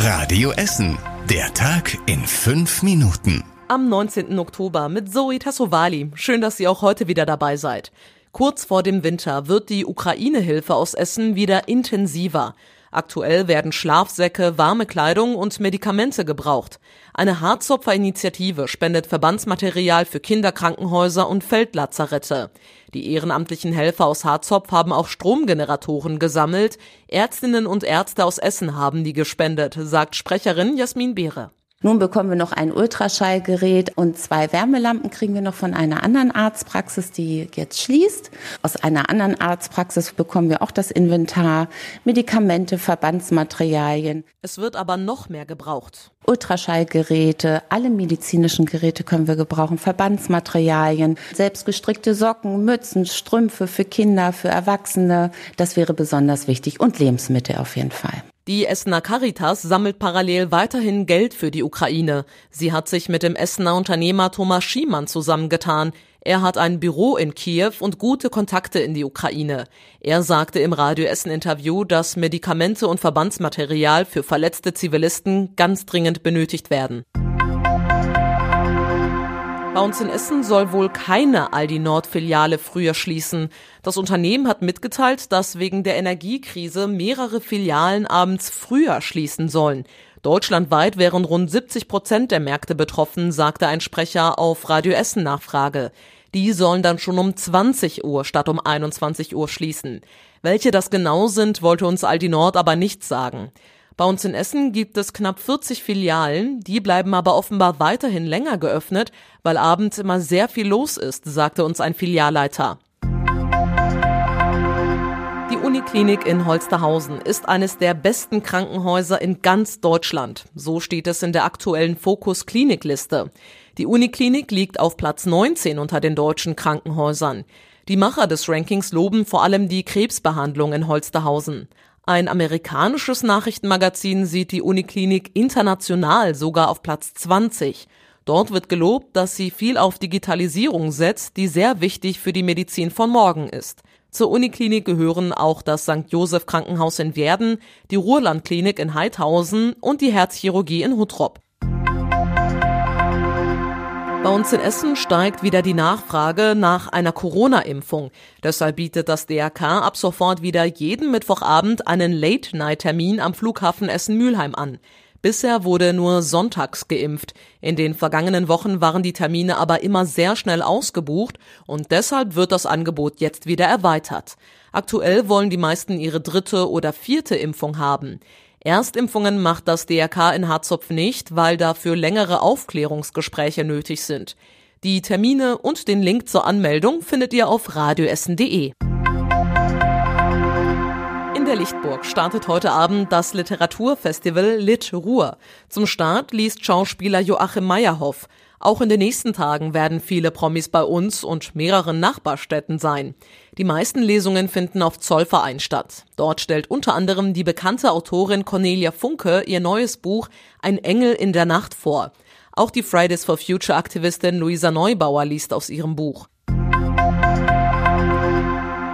Radio Essen. Der Tag in fünf Minuten. Am 19. Oktober mit Zoe Tassovali. Schön, dass ihr auch heute wieder dabei seid. Kurz vor dem Winter wird die Ukraine-Hilfe aus Essen wieder intensiver. Aktuell werden Schlafsäcke, warme Kleidung und Medikamente gebraucht. Eine Harzopfer-Initiative spendet Verbandsmaterial für Kinderkrankenhäuser und Feldlazarette. Die ehrenamtlichen Helfer aus Harzopf haben auch Stromgeneratoren gesammelt. Ärztinnen und Ärzte aus Essen haben die gespendet, sagt Sprecherin Jasmin Beere. Nun bekommen wir noch ein Ultraschallgerät und zwei Wärmelampen kriegen wir noch von einer anderen Arztpraxis, die jetzt schließt. Aus einer anderen Arztpraxis bekommen wir auch das Inventar, Medikamente, Verbandsmaterialien. Es wird aber noch mehr gebraucht. Ultraschallgeräte, alle medizinischen Geräte können wir gebrauchen, Verbandsmaterialien, selbstgestrickte Socken, Mützen, Strümpfe für Kinder, für Erwachsene. Das wäre besonders wichtig und Lebensmittel auf jeden Fall. Die Essener Caritas sammelt parallel weiterhin Geld für die Ukraine. Sie hat sich mit dem Essener Unternehmer Thomas Schiemann zusammengetan. Er hat ein Büro in Kiew und gute Kontakte in die Ukraine. Er sagte im Radio Essen Interview, dass Medikamente und Verbandsmaterial für verletzte Zivilisten ganz dringend benötigt werden. Bei uns in Essen soll wohl keine Aldi Nord Filiale früher schließen. Das Unternehmen hat mitgeteilt, dass wegen der Energiekrise mehrere Filialen abends früher schließen sollen. Deutschlandweit wären rund 70 Prozent der Märkte betroffen, sagte ein Sprecher auf Radio Essen Nachfrage. Die sollen dann schon um 20 Uhr statt um 21 Uhr schließen. Welche das genau sind, wollte uns Aldi Nord aber nicht sagen. Bei uns in Essen gibt es knapp 40 Filialen, die bleiben aber offenbar weiterhin länger geöffnet, weil abends immer sehr viel los ist, sagte uns ein Filialleiter. Die Uniklinik in Holsterhausen ist eines der besten Krankenhäuser in ganz Deutschland. So steht es in der aktuellen Fokus Klinikliste. Die Uniklinik liegt auf Platz 19 unter den deutschen Krankenhäusern. Die Macher des Rankings loben vor allem die Krebsbehandlung in Holsterhausen. Ein amerikanisches Nachrichtenmagazin sieht die Uniklinik international sogar auf Platz 20. Dort wird gelobt, dass sie viel auf Digitalisierung setzt, die sehr wichtig für die Medizin von morgen ist. Zur Uniklinik gehören auch das St. Joseph Krankenhaus in Werden, die Ruhrlandklinik in Heidhausen und die Herzchirurgie in Huttrop. Bei uns in Essen steigt wieder die Nachfrage nach einer Corona-Impfung. Deshalb bietet das DRK ab sofort wieder jeden Mittwochabend einen Late-Night-Termin am Flughafen Essen-Mülheim an. Bisher wurde nur sonntags geimpft. In den vergangenen Wochen waren die Termine aber immer sehr schnell ausgebucht und deshalb wird das Angebot jetzt wieder erweitert. Aktuell wollen die meisten ihre dritte oder vierte Impfung haben. Erstimpfungen macht das DRK in Harzopf nicht, weil dafür längere Aufklärungsgespräche nötig sind. Die Termine und den Link zur Anmeldung findet ihr auf radioessen.de. In der Lichtburg startet heute Abend das Literaturfestival Lit Ruhr. Zum Start liest Schauspieler Joachim Meyerhoff. Auch in den nächsten Tagen werden viele Promis bei uns und mehreren Nachbarstädten sein. Die meisten Lesungen finden auf Zollverein statt. Dort stellt unter anderem die bekannte Autorin Cornelia Funke ihr neues Buch Ein Engel in der Nacht vor. Auch die Fridays for Future Aktivistin Luisa Neubauer liest aus ihrem Buch.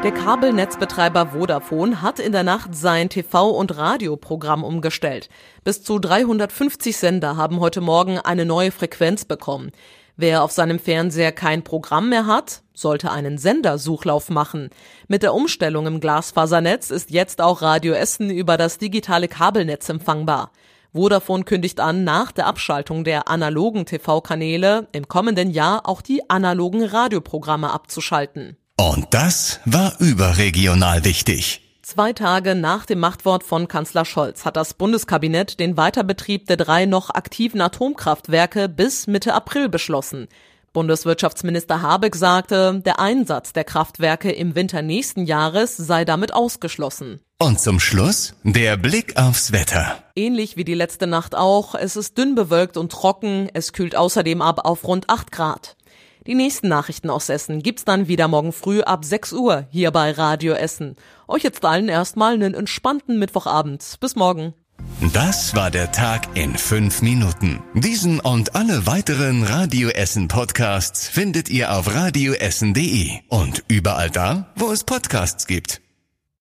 Der Kabelnetzbetreiber Vodafone hat in der Nacht sein TV- und Radioprogramm umgestellt. Bis zu 350 Sender haben heute Morgen eine neue Frequenz bekommen. Wer auf seinem Fernseher kein Programm mehr hat, sollte einen Sendersuchlauf machen. Mit der Umstellung im Glasfasernetz ist jetzt auch Radio Essen über das digitale Kabelnetz empfangbar. Vodafone kündigt an, nach der Abschaltung der analogen TV-Kanäle im kommenden Jahr auch die analogen Radioprogramme abzuschalten. Und das war überregional wichtig. Zwei Tage nach dem Machtwort von Kanzler Scholz hat das Bundeskabinett den Weiterbetrieb der drei noch aktiven Atomkraftwerke bis Mitte April beschlossen. Bundeswirtschaftsminister Habeck sagte, der Einsatz der Kraftwerke im Winter nächsten Jahres sei damit ausgeschlossen. Und zum Schluss der Blick aufs Wetter. Ähnlich wie die letzte Nacht auch, es ist dünn bewölkt und trocken, es kühlt außerdem ab auf rund 8 Grad. Die nächsten Nachrichten aus Essen gibt's dann wieder morgen früh ab 6 Uhr hier bei Radio Essen. Euch jetzt allen erstmal einen entspannten Mittwochabend. Bis morgen. Das war der Tag in fünf Minuten. Diesen und alle weiteren Radio Essen Podcasts findet ihr auf radioessen.de und überall da, wo es Podcasts gibt.